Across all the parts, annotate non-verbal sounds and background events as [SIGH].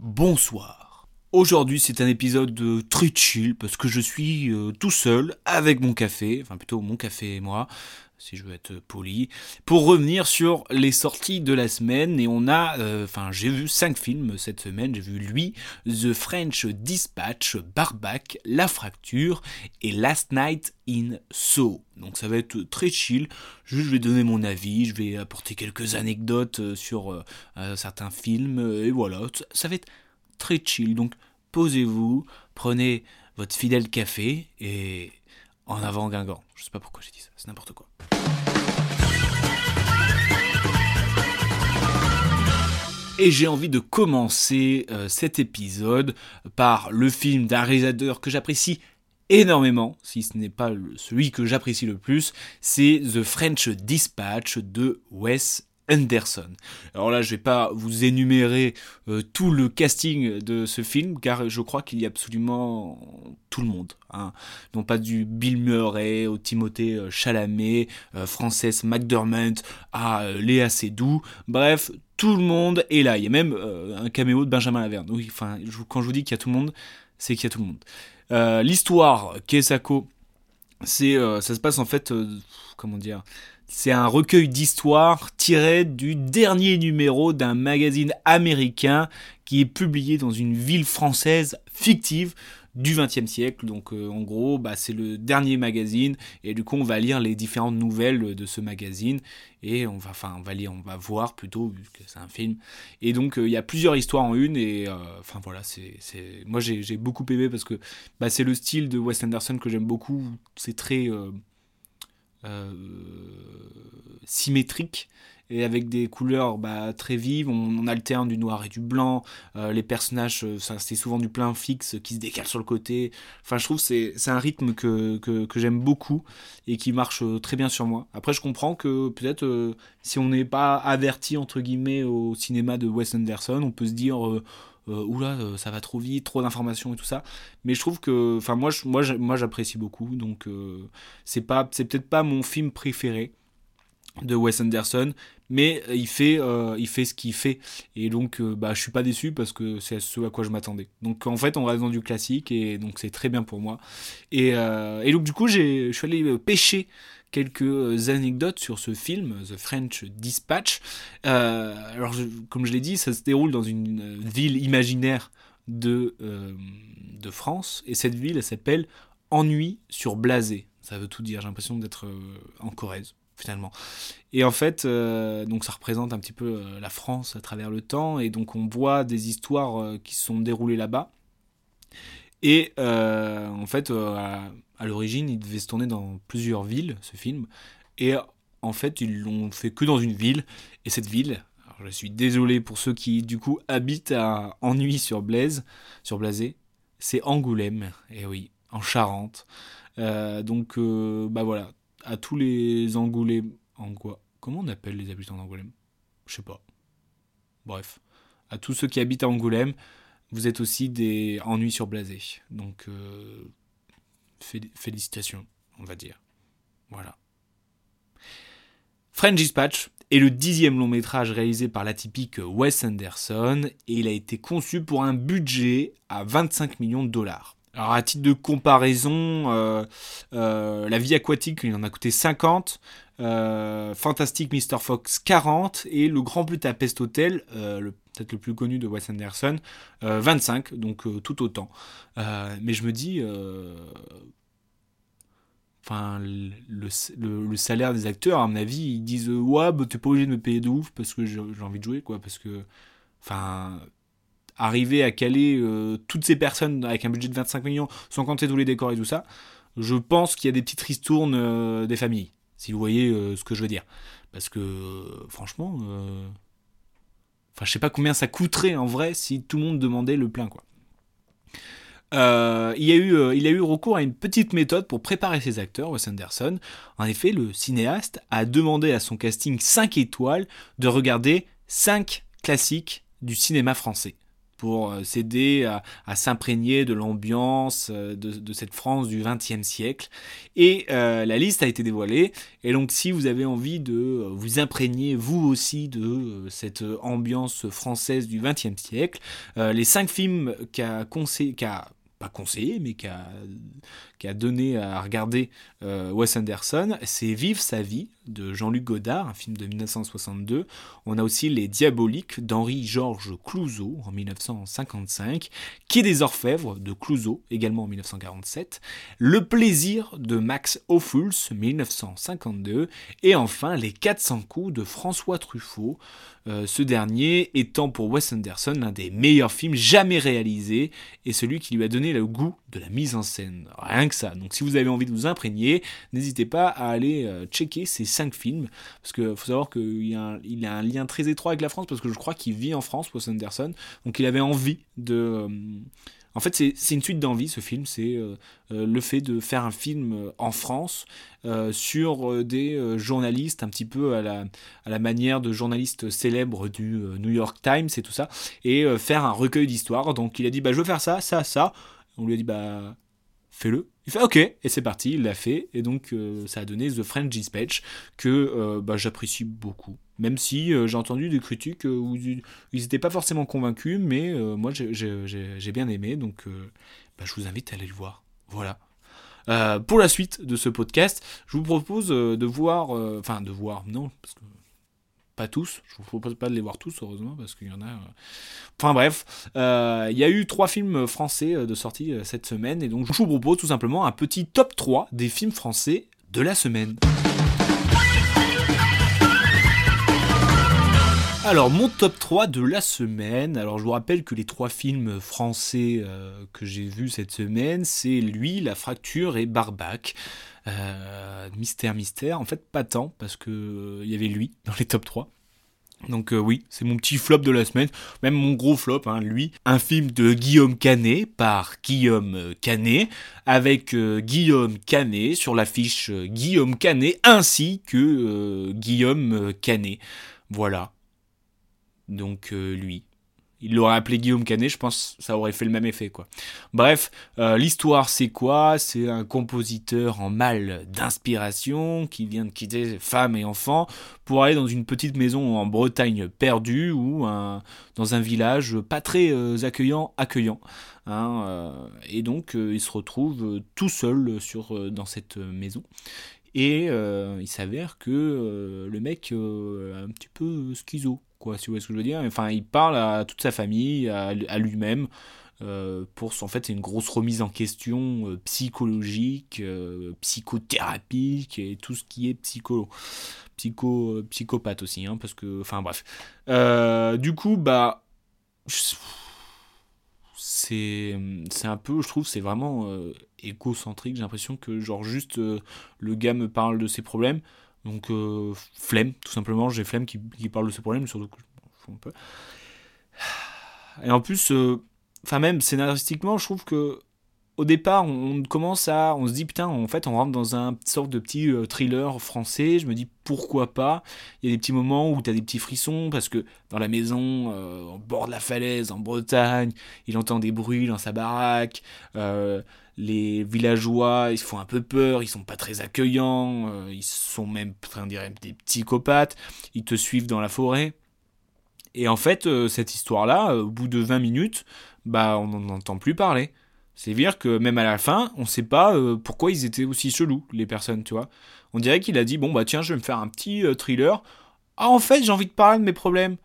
Bonsoir. Aujourd'hui, c'est un épisode très chill parce que je suis euh, tout seul avec mon café, enfin plutôt mon café et moi, si je veux être poli, pour revenir sur les sorties de la semaine. Et on a, euh, enfin, j'ai vu cinq films cette semaine. J'ai vu lui, The French Dispatch, Barbac, La Fracture et Last Night in So. Donc ça va être très chill. Je vais donner mon avis, je vais apporter quelques anecdotes euh, sur certains films et voilà, ça va être très chill. Donc posez-vous, prenez votre fidèle café et en avant Guingamp. Je sais pas pourquoi j'ai dit ça, c'est n'importe quoi. Et j'ai envie de commencer euh, cet épisode par le film d'un réalisateur que j'apprécie énormément, si ce n'est pas celui que j'apprécie le plus, c'est The French Dispatch de Wes Anderson. Alors là, je vais pas vous énumérer euh, tout le casting de ce film, car je crois qu'il y a absolument tout le monde. Hein. Non pas du Bill Murray au Timothée euh, Chalamet, euh, Frances McDermott à Léa Seydoux. Bref, tout le monde est là. Il y a même un caméo de Benjamin Laverne. Enfin, quand je vous dis qu'il y a tout le monde, c'est qu'il y a tout le monde. L'histoire, Kesako, c'est, ça se passe en fait, comment dire, c'est un recueil d'histoires tiré du dernier numéro d'un magazine américain qui est publié dans une ville française fictive du XXe siècle. Donc euh, en gros, bah, c'est le dernier magazine et du coup on va lire les différentes nouvelles de ce magazine et on va, enfin on va lire, on va voir plutôt c'est un film. Et donc euh, il y a plusieurs histoires en une et euh, enfin voilà, moi j'ai, beaucoup aimé parce que bah, c'est le style de Wes Anderson que j'aime beaucoup. C'est très symétrique et avec des couleurs bah, très vives. On, alterne du noir et du blanc. Euh, les personnages, euh, c'est souvent du plein fixe qui se décale sur le côté. Enfin, je trouve que c'est un rythme que, que, que j'aime beaucoup et qui marche très bien sur moi. Après, je comprends que peut-être si on n'est pas averti entre guillemets au cinéma de Wes Anderson, on peut se dire euh, oula, euh, ça va trop vite, trop d'informations et tout ça. Mais je trouve que, enfin, moi, moi, moi, j'apprécie beaucoup. Donc, euh, c'est pas, c'est peut-être pas mon film préféré de Wes Anderson, mais il fait, il fait ce qu'il fait. Et donc, bah, je suis pas déçu parce que c'est ce à quoi je m'attendais. Donc, en fait, on reste dans du classique et donc c'est très bien pour moi. Et, et donc, du coup, je suis allé pêcher quelques euh, anecdotes sur ce film, The French Dispatch. Euh, alors, comme je l'ai dit, ça se déroule dans une euh, ville imaginaire de, de France, et cette ville, elle s'appelle Ennui sur Blasé. Ça veut tout dire, j'ai l'impression d'être en Corrèze finalement. Et en fait, donc ça représente un petit peu la France à travers le temps, et donc on voit des histoires qui se sont déroulées là-bas. Et en fait, à l'origine, il devait se tourner dans plusieurs villes, ce film. Et en fait, ils l'ont fait que dans une ville. Et cette ville, je suis désolé pour ceux qui, du coup, habitent à Ennui sur Blaise, sur Blasé, c'est Angoulême. Et oui, en Charente. Euh, donc, euh, bah voilà, à tous les Angoulêmes. En quoi Comment on appelle les habitants d'Angoulême? Je sais pas. Bref, à tous ceux qui habitent à Angoulême, vous êtes aussi des ennuis sur Blasé. Donc, euh, félicitations, on va dire. Voilà. French Dispatch est le dixième long métrage réalisé par l'atypique Wes Anderson et il a été conçu pour un budget à 25 millions de dollars. Alors à titre de comparaison, euh, euh, La vie aquatique, il en a coûté 50, euh, Fantastic Mr. Fox 40 et Le Grand Budapest Hotel, le peut-être le plus connu de Wes Anderson, 25, donc tout autant. mais je me dis, enfin, le, salaire des acteurs, à mon avis, ils disent Ouais, bah, t'es pas obligé de me payer de ouf parce que j'ai envie de jouer, quoi. Parce que, enfin, arriver à caler euh, toutes ces personnes avec un budget de 25 millions, sans compter tous les décors et tout ça, je pense qu'il y a des petites ristournes euh, des familles, si vous voyez euh, ce que je veux dire. Parce que, franchement, Enfin, je sais pas combien ça coûterait en vrai si tout le monde demandait le plein, quoi. Il, a eu, il a eu recours à une petite méthode pour préparer ses acteurs, Wes Anderson. En effet, le cinéaste a demandé à son casting 5 étoiles de regarder 5 classiques du cinéma français pour euh, s'aider à, s'imprégner de l'ambiance de, cette France du XXe siècle. Et la liste a été dévoilée. Et donc, si vous avez envie de vous imprégner vous aussi de cette ambiance française du XXe siècle, les cinq films qu'a qu'a pas conseillé, mais qui a, donné à regarder euh, Wes Anderson, c'est Vive sa vie de Jean-Luc Godard, un film de 1962. On a aussi Les Diaboliques d'Henri-Georges Clouzot en 1955, Qui des Orfèvres de Clouzot également en 1947, Le Plaisir de Max Ophuls 1952 et enfin Les 400 coups de François Truffaut. Euh, ce dernier étant pour Wes Anderson l'un des meilleurs films jamais réalisés et celui qui lui a donné le goût de la mise en scène. Rien que ça. Donc si vous avez envie de vous imprégner, n'hésitez pas à aller euh, checker ces cinq films. Parce qu'il faut savoir qu'il a, un, lien très étroit avec la France, parce que je crois qu'il vit en France, Wes Anderson. Donc il avait envie de... Euh, en fait, c'est une suite d'envie, ce film. C'est euh, le fait de faire un film en France sur des journalistes, un petit peu à la, à la manière de journalistes célèbres du New York Times et tout ça, et faire un recueil d'histoires. Donc il a dit, bah, je veux faire ça, ça, ça. On lui a dit, bah, fais-le. Il fait ok, et c'est parti, il l'a fait, et donc euh, ça a donné The French Dispatch, que euh, bah, j'apprécie beaucoup. Même si euh, j'ai entendu des critiques où ils n'étaient pas forcément convaincus, mais moi j'ai bien aimé, donc bah, je vous invite à aller le voir. Voilà. pour la suite de ce podcast, je vous propose de voir, enfin de voir, non, parce que pas tous, je vous propose pas de les voir tous heureusement parce qu'il y en a. Euh. Enfin bref, euh, il y a eu trois films français euh, de sortie cette semaine et donc je vous propose tout simplement un petit top 3 des films français de la semaine. Alors, mon top 3 de la semaine. Alors, je vous rappelle que les trois films français que j'ai vus cette semaine, c'est Lui, La Fracture et Barbac. Euh, mystère, mystère. En fait, pas tant, parce que il euh, y avait lui [LAUGHS] dans les top 3. Donc euh, oui, c'est mon petit flop de la semaine, même mon gros flop, hein, lui. Un film de Guillaume Canet par Guillaume Canet, avec Guillaume Canet sur l'affiche Guillaume Canet ainsi que Guillaume Canet. Voilà. Donc lui il l'aurait appelé Guillaume Canet, je pense ça aurait fait le même effet quoi. Bref, euh, l'histoire c'est quoi? C'est un compositeur en mal d'inspiration qui vient de quitter femme et enfants pour aller dans une petite maison en Bretagne perdue ou dans un village pas très euh, accueillant accueillant. Hein, euh, et donc il se retrouve tout seul dans cette maison. Et il s'avère que le mec a un petit peu schizo quoi, si vous voyez ce que je veux dire. Enfin, il parle à toute sa famille, à, lui-même. Euh, pour en fait c'est une grosse remise en question euh, psychologique euh, psychothérapique et tout ce qui est psycho psycho psychopathe aussi hein, parce que enfin bref du coup bah c'est c'est un peu je trouve c'est vraiment égocentrique j'ai l'impression que genre juste le gars me parle de ses problèmes donc euh, flemme, tout simplement, j'ai flemme qui, parle de ce problème, surtout que je un peu. Et en plus, euh, enfin même scénaristiquement, je trouve que au départ, on commence à, on se dit putain, en fait, on rentre dans un sorte de petit euh, thriller français. Je me dis pourquoi pas? Il y a des petits moments où tu as des petits frissons parce que dans la maison, au bord de la falaise, en Bretagne, il entend des bruits dans sa baraque les villageois, ils se font un peu peur, ils sont pas très accueillants, euh, ils sont même, de dire, des psychopathes, ils te suivent dans la forêt. Et en fait, euh, cette histoire-là, euh, au bout de 20 minutes, bah, on n'en entend plus parler. C'est-à-dire que même à la fin, on sait pas pourquoi ils étaient aussi chelous, les personnes, tu vois. On dirait qu'il a dit, bon, bah tiens, je vais me faire un petit thriller. Ah, en fait, j'ai envie de parler de mes problèmes.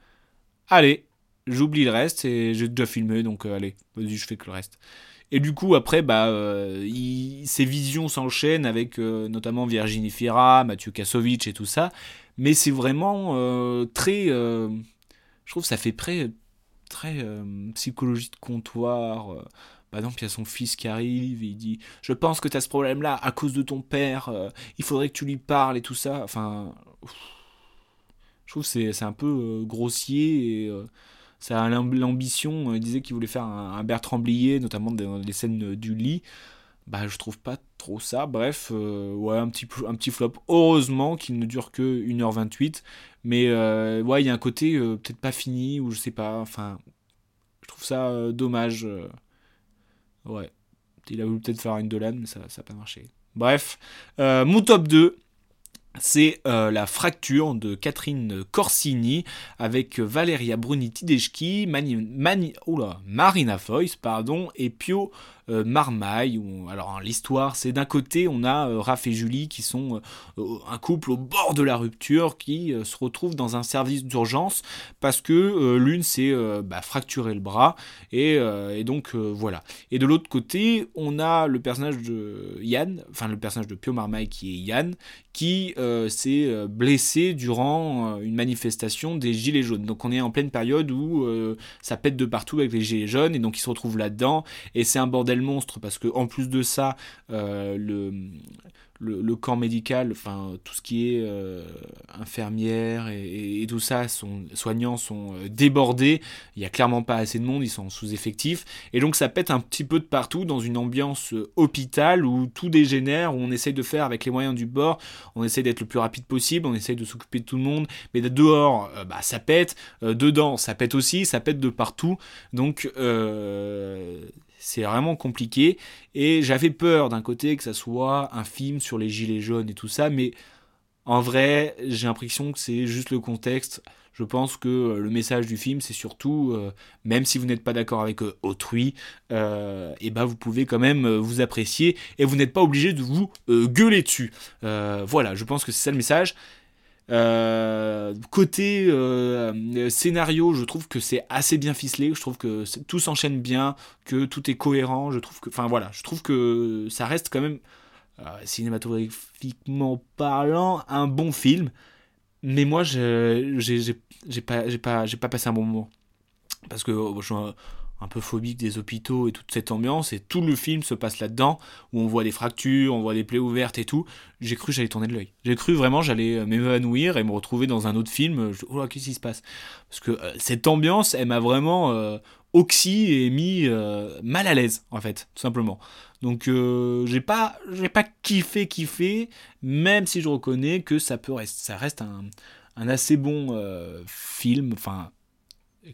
Allez, j'oublie le reste et j'ai déjà filmé, donc allez, vas-y, je fais que le reste. Et du coup, après, bah, euh, ses visions s'enchaînent avec euh, notamment Virginie Fira, Mathieu Kassovitch et tout ça. Mais c'est vraiment euh, très. je trouve que ça fait très psychologie de comptoir. Par exemple, il y a son fils qui arrive, il dit Je pense que tu as ce problème-là à cause de ton père, il faudrait que tu lui parles et tout ça. Enfin. trouve que c'est un peu grossier et ça a l'ambition, il disait qu'il voulait faire un, Bertrand Blier, notamment dans les scènes du lit bah je trouve pas trop ça. Bref, euh, ouais, un petit, un petit flop. Heureusement qu'il ne dure que 1h28. Mais euh, ouais, il y a un côté euh, peut-être pas fini, ou je sais pas. Enfin, je trouve ça dommage. Ouais. Il a voulu peut-être faire une Dolan, mais ça n'a pas marché. Bref, mon top 2, c'est la fracture de Catherine Corsini avec Valeria Bruni Tedeschi, Mani, Mani, Marina Foyce pardon, et Pio euh, Marmaille. alors hein, l'histoire, c'est d'un côté, on a euh, Raph et Julie qui sont euh, un couple au bord de la rupture qui se retrouvent dans un service d'urgence parce que l'une s'est bah, fracturé le bras et, donc voilà. Et de l'autre côté, on a le personnage de Yann, enfin le personnage de Pio Marmaille qui est Yann, qui s'est blessé durant une manifestation des Gilets jaunes. Donc on est en pleine période où ça pète de partout avec les Gilets jaunes et donc il se retrouve là-dedans et c'est un bordel monstre parce que en plus de ça, euh, le, le, camp médical, enfin tout ce qui est euh, infirmière et, tout ça, sont, soignants sont euh, débordés. Il n'y a clairement pas assez de monde, ils sont sous-effectifs. Et donc ça pète un petit peu de partout dans une ambiance hôpital où tout dégénère, où on essaye de faire avec les moyens du bord, on essaye d'être le plus rapide possible, on essaye de s'occuper de tout le monde. Mais dehors, bah, ça pète. dedans, ça pète aussi, ça pète de partout. Donc c'est vraiment compliqué. Et j'avais peur d'un côté que ça soit un film sur les gilets jaunes et tout ça, mais en vrai, j'ai l'impression que c'est juste le contexte. Je pense que euh, le message du film, c'est surtout, euh, même si vous n'êtes pas d'accord avec euh, autrui, et ben vous pouvez quand même vous apprécier et vous n'êtes pas obligé de vous gueuler dessus. voilà, je pense que c'est ça le message. Euh, côté euh, scénario, je trouve que c'est assez bien ficelé. Je trouve que tout s'enchaîne bien, que tout est cohérent. Je trouve que, enfin voilà, je trouve que ça reste quand même euh, cinématographiquement parlant un bon film. Mais moi, j'ai pas, j'ai pas, j'ai pas passé un bon moment parce que je, un peu phobique des hôpitaux et toute cette ambiance, et tout le film se passe là-dedans, où on voit des fractures, on voit des plaies ouvertes et tout. J'ai cru que j'allais tourner de l'œil. J'ai cru vraiment j'allais euh, m'évanouir et me retrouver dans un autre film. oh qu'est-ce qui se passe? Parce que euh, cette ambiance, elle m'a vraiment euh, oxy et mis mal à l'aise, en fait, tout simplement. Donc j'ai pas, j'ai pas kiffé, kiffé, même si je reconnais que ça peut rester, ça reste un, un assez bon film, enfin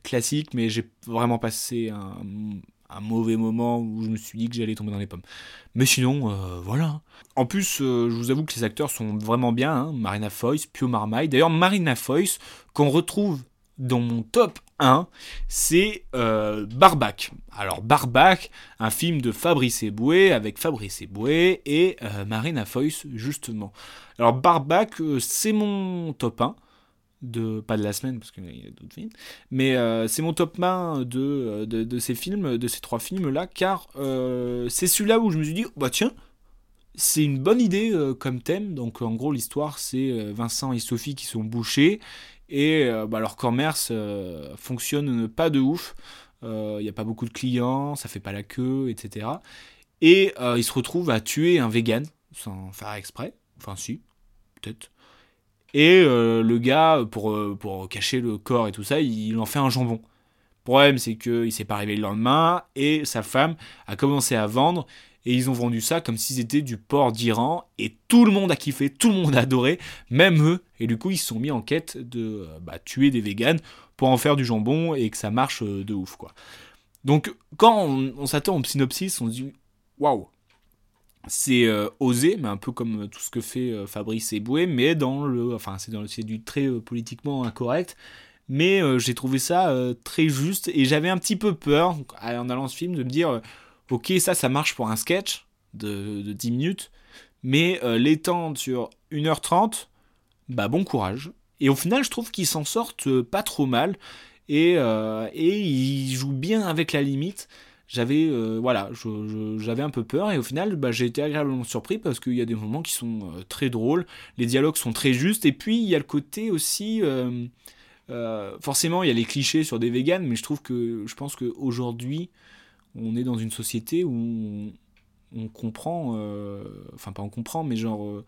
classique, mais j'ai vraiment passé un, mauvais moment où je me suis dit que j'allais tomber dans les pommes. Mais sinon, euh, voilà. En plus, euh, je vous avoue que les acteurs sont vraiment bien. Hein. Marina Foïs, Pio Marmaille. D'ailleurs, Marina Foïs, qu'on retrouve dans mon top 1, c'est euh, Barbac. Alors Barbac, un film de Fabrice Eboué avec Fabrice Eboué et Marina Foïs, justement. Alors Barbac, c'est mon top 1 de pas de la semaine parce qu'il y a d'autres films mais euh, c'est mon top main de, de, ces films de ces trois films là car euh, c'est celui-là où je me suis dit bah tiens c'est une bonne idée euh, comme thème. Donc en gros l'histoire c'est Vincent et Sophie qui sont bouchés et bah, leur commerce fonctionne pas de ouf. Il n'y a pas beaucoup de clients ça fait pas la queue etc et ils se retrouvent à tuer un vegan sans faire exprès. Enfin si peut-être et euh, le gars, pour, euh, pour cacher le corps et tout ça, il, en fait un jambon. Le problème, c'est qu'il s'est pas réveillé le lendemain et sa femme a commencé à vendre. Et ils ont vendu ça comme si c'était du porc d'Iran. Et tout le monde a kiffé, tout le monde a adoré, même eux. Et du coup, ils se sont mis en quête de euh, bah, tuer des véganes pour en faire du jambon et que ça marche de ouf, quoi. Donc, quand on, on s'attend au synopsis, on se dit waouh, c'est euh, osé, mais un peu comme tout ce que fait euh, Fabrice Eboué, mais dans le, enfin c'est dans c'est du très euh, politiquement incorrect, mais j'ai trouvé ça très juste et j'avais un petit peu peur en allant ce film de me dire, ok ça ça marche pour un sketch de, de 10 minutes, mais l'étendre sur 1h30, bah bon courage. Et au final je trouve qu'ils s'en sortent pas trop mal. Et, et ils jouent bien avec la limite j'avais euh, voilà, j'avais un peu peur et au final bah, j'ai été agréablement surpris parce qu'il y a des moments qui sont euh, très drôles, les dialogues sont très justes et puis il y a le côté aussi euh, forcément il y a les clichés sur des véganes mais je trouve que je pense qu'aujourd'hui on est dans une société où on, comprend enfin pas on comprend mais genre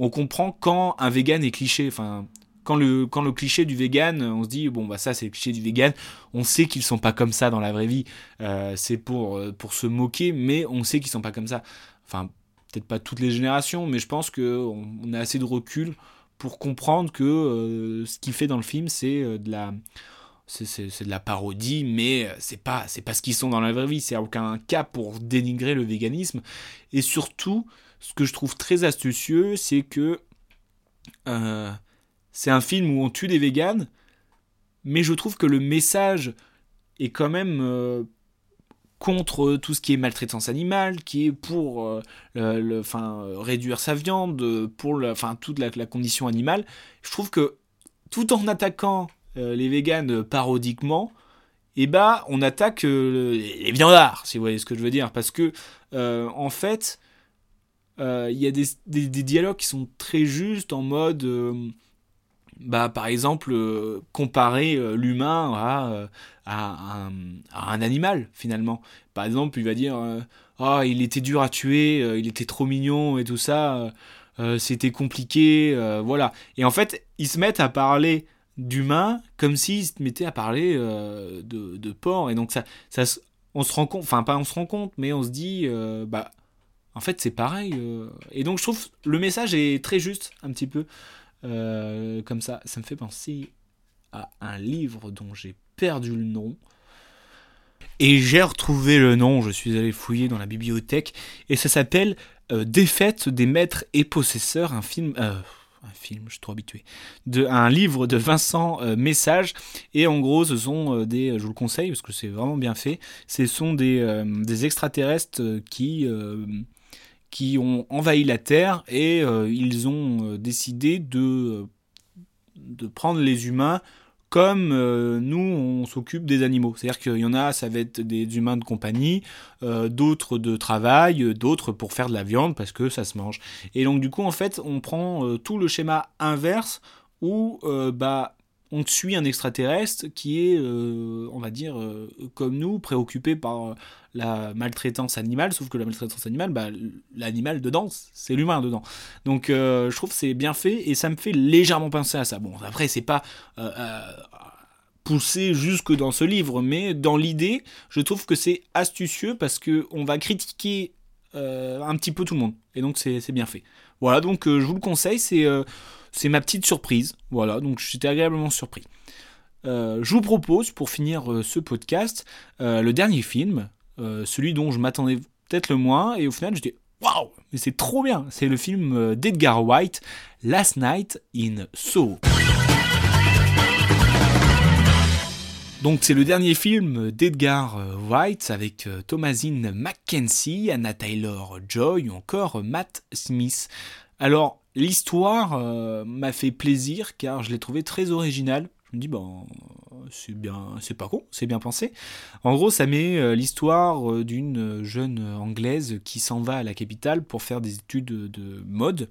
on comprend quand un vegan est cliché enfin quand le, quand le cliché du vegan, on se dit, bon, bah ça c'est le cliché du vegan, on sait qu'ils sont pas comme ça dans la vraie vie, euh, c'est pour, euh, pour se moquer, mais on sait qu'ils sont pas comme ça. Enfin, peut-être pas toutes les générations, mais je pense qu'on on a assez de recul pour comprendre que euh, ce qu'il fait dans le film, c'est de la c'est de la parodie, mais c'est pas c'est pas ce qu'ils sont dans la vraie vie. C'est aucun cas pour dénigrer le véganisme. Et surtout, ce que je trouve très astucieux, c'est que c'est un film où on tue des véganes, mais je trouve que le message est quand même euh, contre tout ce qui est maltraitance animale, qui est pour euh, le, réduire sa viande, pour enfin, toute la, condition animale. Je trouve que tout en attaquant euh, les véganes parodiquement, eh ben, on attaque les viandards, si vous voyez ce que je veux dire. Parce que, en fait, il y a des, dialogues qui sont très justes en mode bah, par exemple, euh, comparer euh, l'humain à, euh, à, un, animal, finalement. Par exemple, il va dire Ah, il était dur à tuer, il était trop mignon et tout ça, c'était compliqué, voilà. Et en fait, ils se mettent à parler d'humain comme s'ils se mettaient à parler de, de porc. Et donc, ça, ça, on se rend compte, enfin, pas on se rend compte, mais on se dit Bah, en fait, c'est pareil. Et donc, je trouve le message est très juste, un petit peu. Euh, comme ça, ça me fait penser à un livre dont j'ai perdu le nom. Et j'ai retrouvé le nom, je suis allé fouiller dans la bibliothèque, et ça s'appelle euh, Défaite des maîtres et possesseurs, un film... Euh, un film, je suis trop habitué, de, un livre de Vincent Message, et en gros ce sont des, je vous le conseille parce que c'est vraiment bien fait, ce sont des, des extraterrestres qui qui ont envahi la Terre et euh, ils ont euh, décidé de, euh, de prendre les humains comme nous, on s'occupe des animaux. C'est-à-dire qu'il y en a, ça va être des humains de compagnie, d'autres de travail, d'autres pour faire de la viande parce que ça se mange. Et donc du coup, en fait, on prend tout le schéma inverse où bah, on suit un extraterrestre qui est, on va dire, comme nous, préoccupé par la maltraitance animale, sauf que la maltraitance animale, bah, l'animal dedans, c'est l'humain dedans. Donc euh, je trouve que c'est bien fait et ça me fait légèrement penser à ça. Bon, après, c'est pas euh, euh, poussé jusque dans ce livre, mais dans l'idée, je trouve que c'est astucieux parce que on va critiquer un petit peu tout le monde. Et donc c'est bien fait. Voilà, donc je vous le conseille, c'est c'est ma petite surprise. Voilà, donc j'étais agréablement surpris. je vous propose, pour finir ce podcast, le dernier film, euh, celui dont je m'attendais peut-être le moins, et au final j'étais waouh, mais c'est trop bien. C'est le film euh, d'Edgar White, Last Night in Soho. Donc c'est le dernier film d'Edgar euh, White avec Thomasine McKenzie, Anna Taylor-Joy ou encore Matt Smith. Alors l'histoire m'a fait plaisir car je l'ai trouvé très original. Je me dis bon, c'est bien, c'est pas con, c'est bien pensé. En gros, ça met euh, l'histoire euh, d'une jeune anglaise qui s'en va à la capitale pour faire des études de, mode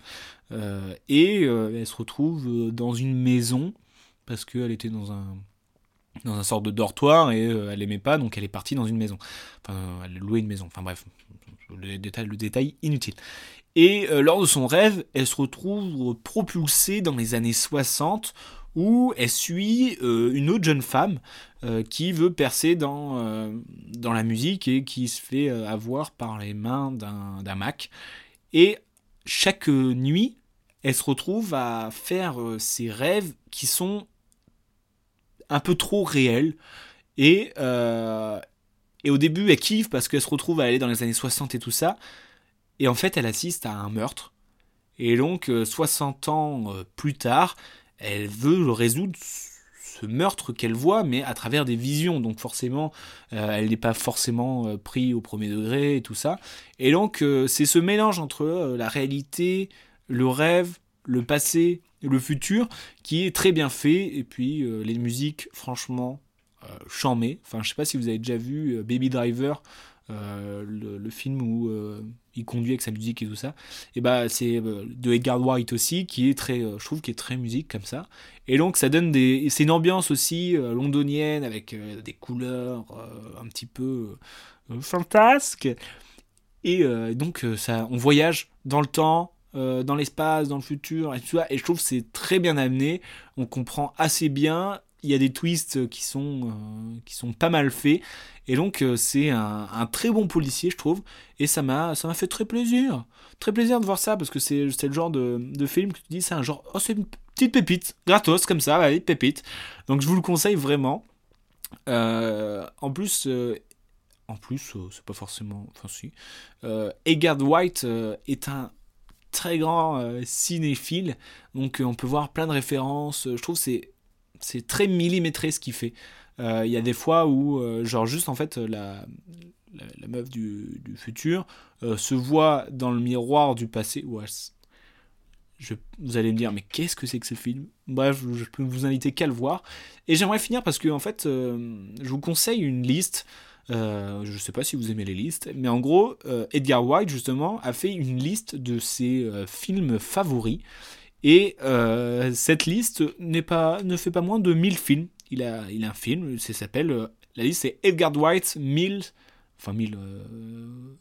euh, et elle se retrouve dans une maison parce qu'elle était dans un dans un sort de dortoir et elle aimait pas donc elle est partie dans une maison. Enfin, elle louait une maison. Enfin bref, le détail, le détail inutile. Et lors de son rêve, elle se retrouve propulsée dans les années 60 où elle suit euh, une autre jeune femme euh, qui veut percer dans, euh, dans la musique et qui se fait avoir par les mains d'un Mac. Et chaque nuit, elle se retrouve à faire ses rêves qui sont un peu trop réels. Et, et au début, elle kiffe parce qu'elle se retrouve à aller dans les années 60 et tout ça. Et en fait, elle assiste à un meurtre. Et donc, 60 ans plus tard, elle veut résoudre ce meurtre qu'elle voit, mais à travers des visions. Donc forcément, euh, elle n'est pas forcément euh, prise au premier degré et tout ça. Et donc euh, c'est ce mélange entre la réalité, le rêve, le passé le futur qui est très bien fait. Et puis les musiques, franchement, chamées. Enfin, je sais pas si vous avez déjà vu Baby Driver. le, film où il conduit avec sa musique et tout ça. Et bah c'est euh, de Edgar White aussi qui est très, euh, je trouve, qui est très musique comme ça. Et donc ça donne des, c'est une ambiance aussi euh, londonienne avec des couleurs un petit peu fantasques. Et donc ça, on voyage dans le temps dans l'espace, dans le futur, et, tu vois, et je trouve que c'est très bien amené, on comprend assez bien, il y a des twists qui sont, qui sont pas mal faits, et donc c'est un, un, très bon policier, je trouve, et ça m'a fait très plaisir, très plaisir de voir ça, parce que c'est le genre de, de, film que tu dis, c'est un genre, oh c'est une petite pépite, gratos comme ça, allez, pépite, donc je vous le conseille vraiment. en plus, en plus, euh, c'est pas forcément. Enfin, si. Euh, Egard White euh, est un très grand cinéphile, donc on peut voir plein de références. Je trouve c'est c'est très millimétré ce qu'il fait. Il y a des fois où, genre, juste en fait, la, la, meuf du, du futur se voit dans le miroir du passé. Je, vous allez me dire, mais qu'est-ce que c'est que ce film? Bref, je, peux vous inviter qu'à le voir. Et j'aimerais finir parce que, en fait, je vous conseille une liste euh, je ne sais pas si vous aimez les listes, mais en gros, euh, Edgar White, justement, a fait une liste de ses euh, films favoris. Et cette liste pas, ne fait pas moins de 1000 films. Il a, il a un film, ça s'appelle. la liste, c'est Edgar White 1000. Enfin, 1000.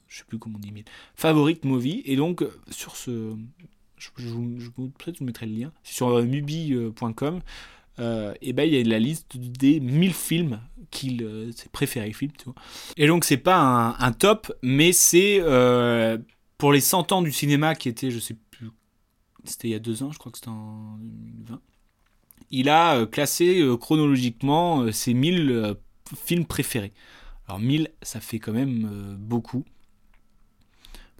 je sais plus comment on dit 1000. Favorite movie. Et donc, sur ce. Je, je, je, vous mettrai le lien. Sur mubi.com. Euh, et ben il y a la liste des 1000 films qu'il euh, ses préférés films tu vois. et donc c'est pas un, top mais c'est euh, pour les 100 ans du cinéma qui était je sais plus c'était il y a deux ans je crois que c'était en 2020 il a classé chronologiquement ses 1000 films préférés alors 1000 ça fait quand même beaucoup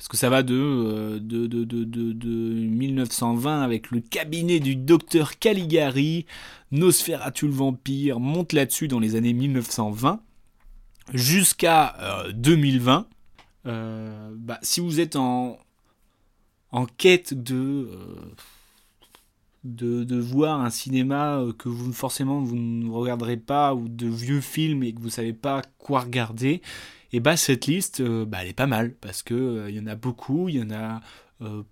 parce que ça va de, de, de, de, 1920 avec le cabinet du docteur Caligari, Nosferatu le vampire, monte là-dessus dans les années 1920, jusqu'à 2020. bah, si vous êtes en, en quête de, de, de, voir un cinéma que vous forcément vous ne regarderez pas, ou de vieux films et que vous ne savez pas quoi regarder, et bah cette liste, euh, bah, elle est pas mal, parce que euh, il y en a beaucoup, il y en a euh,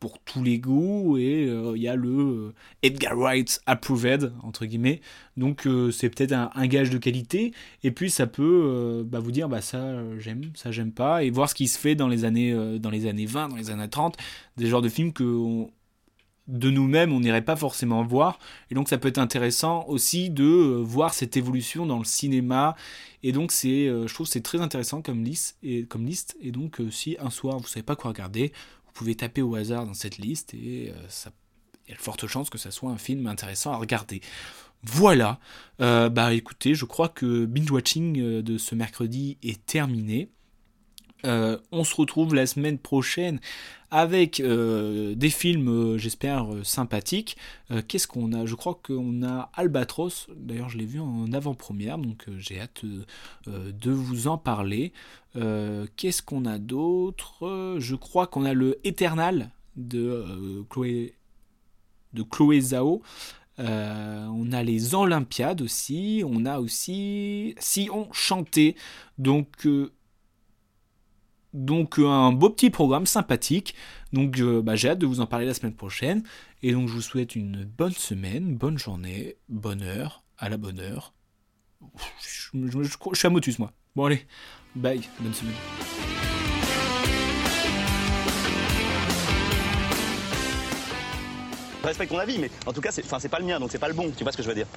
pour tous les goûts, et il y a le Edgar Wright approved, entre guillemets, donc c'est peut-être un, gage de qualité, et puis ça peut bah, vous dire, bah ça j'aime, ça j'aime pas, et voir ce qui se fait dans les années, dans les années 20, dans les années 30, des genres de films que de nous-mêmes, on n'irait pas forcément voir. Et donc ça peut être intéressant aussi de voir cette évolution dans le cinéma et donc, c'est, euh, je trouve c'est très intéressant comme liste. Et, comme liste, et donc, euh, si un soir vous ne savez pas quoi regarder, vous pouvez taper au hasard dans cette liste et euh, ça, il y a de fortes chances que ça soit un film intéressant à regarder. Voilà, bah écoutez, je crois que binge watching de ce mercredi est terminé. Euh, on se retrouve la semaine prochaine avec euh, des films, euh, j'espère, sympathiques. Qu'est-ce qu'on a? Je crois qu'on a Albatros, d'ailleurs je l'ai vu en avant-première, donc j'ai hâte de vous en parler. Qu'est-ce qu'on a d'autre? Je crois qu'on a le Eternal de Chloé, de Chloé Zhao. on a les Olympiades aussi, on a aussi Si on chantait, donc donc euh, un beau petit programme sympathique. Donc euh, bah, j'ai hâte de vous en parler la semaine prochaine. Et donc je vous souhaite une bonne semaine, bonne journée, bonne heure, à la bonne heure. Je, suis à motus moi. Bon allez, bye, bonne semaine. Je respecte ton avis, mais en tout cas, c'est pas le mien, donc c'est pas le bon, tu vois ce que je veux dire.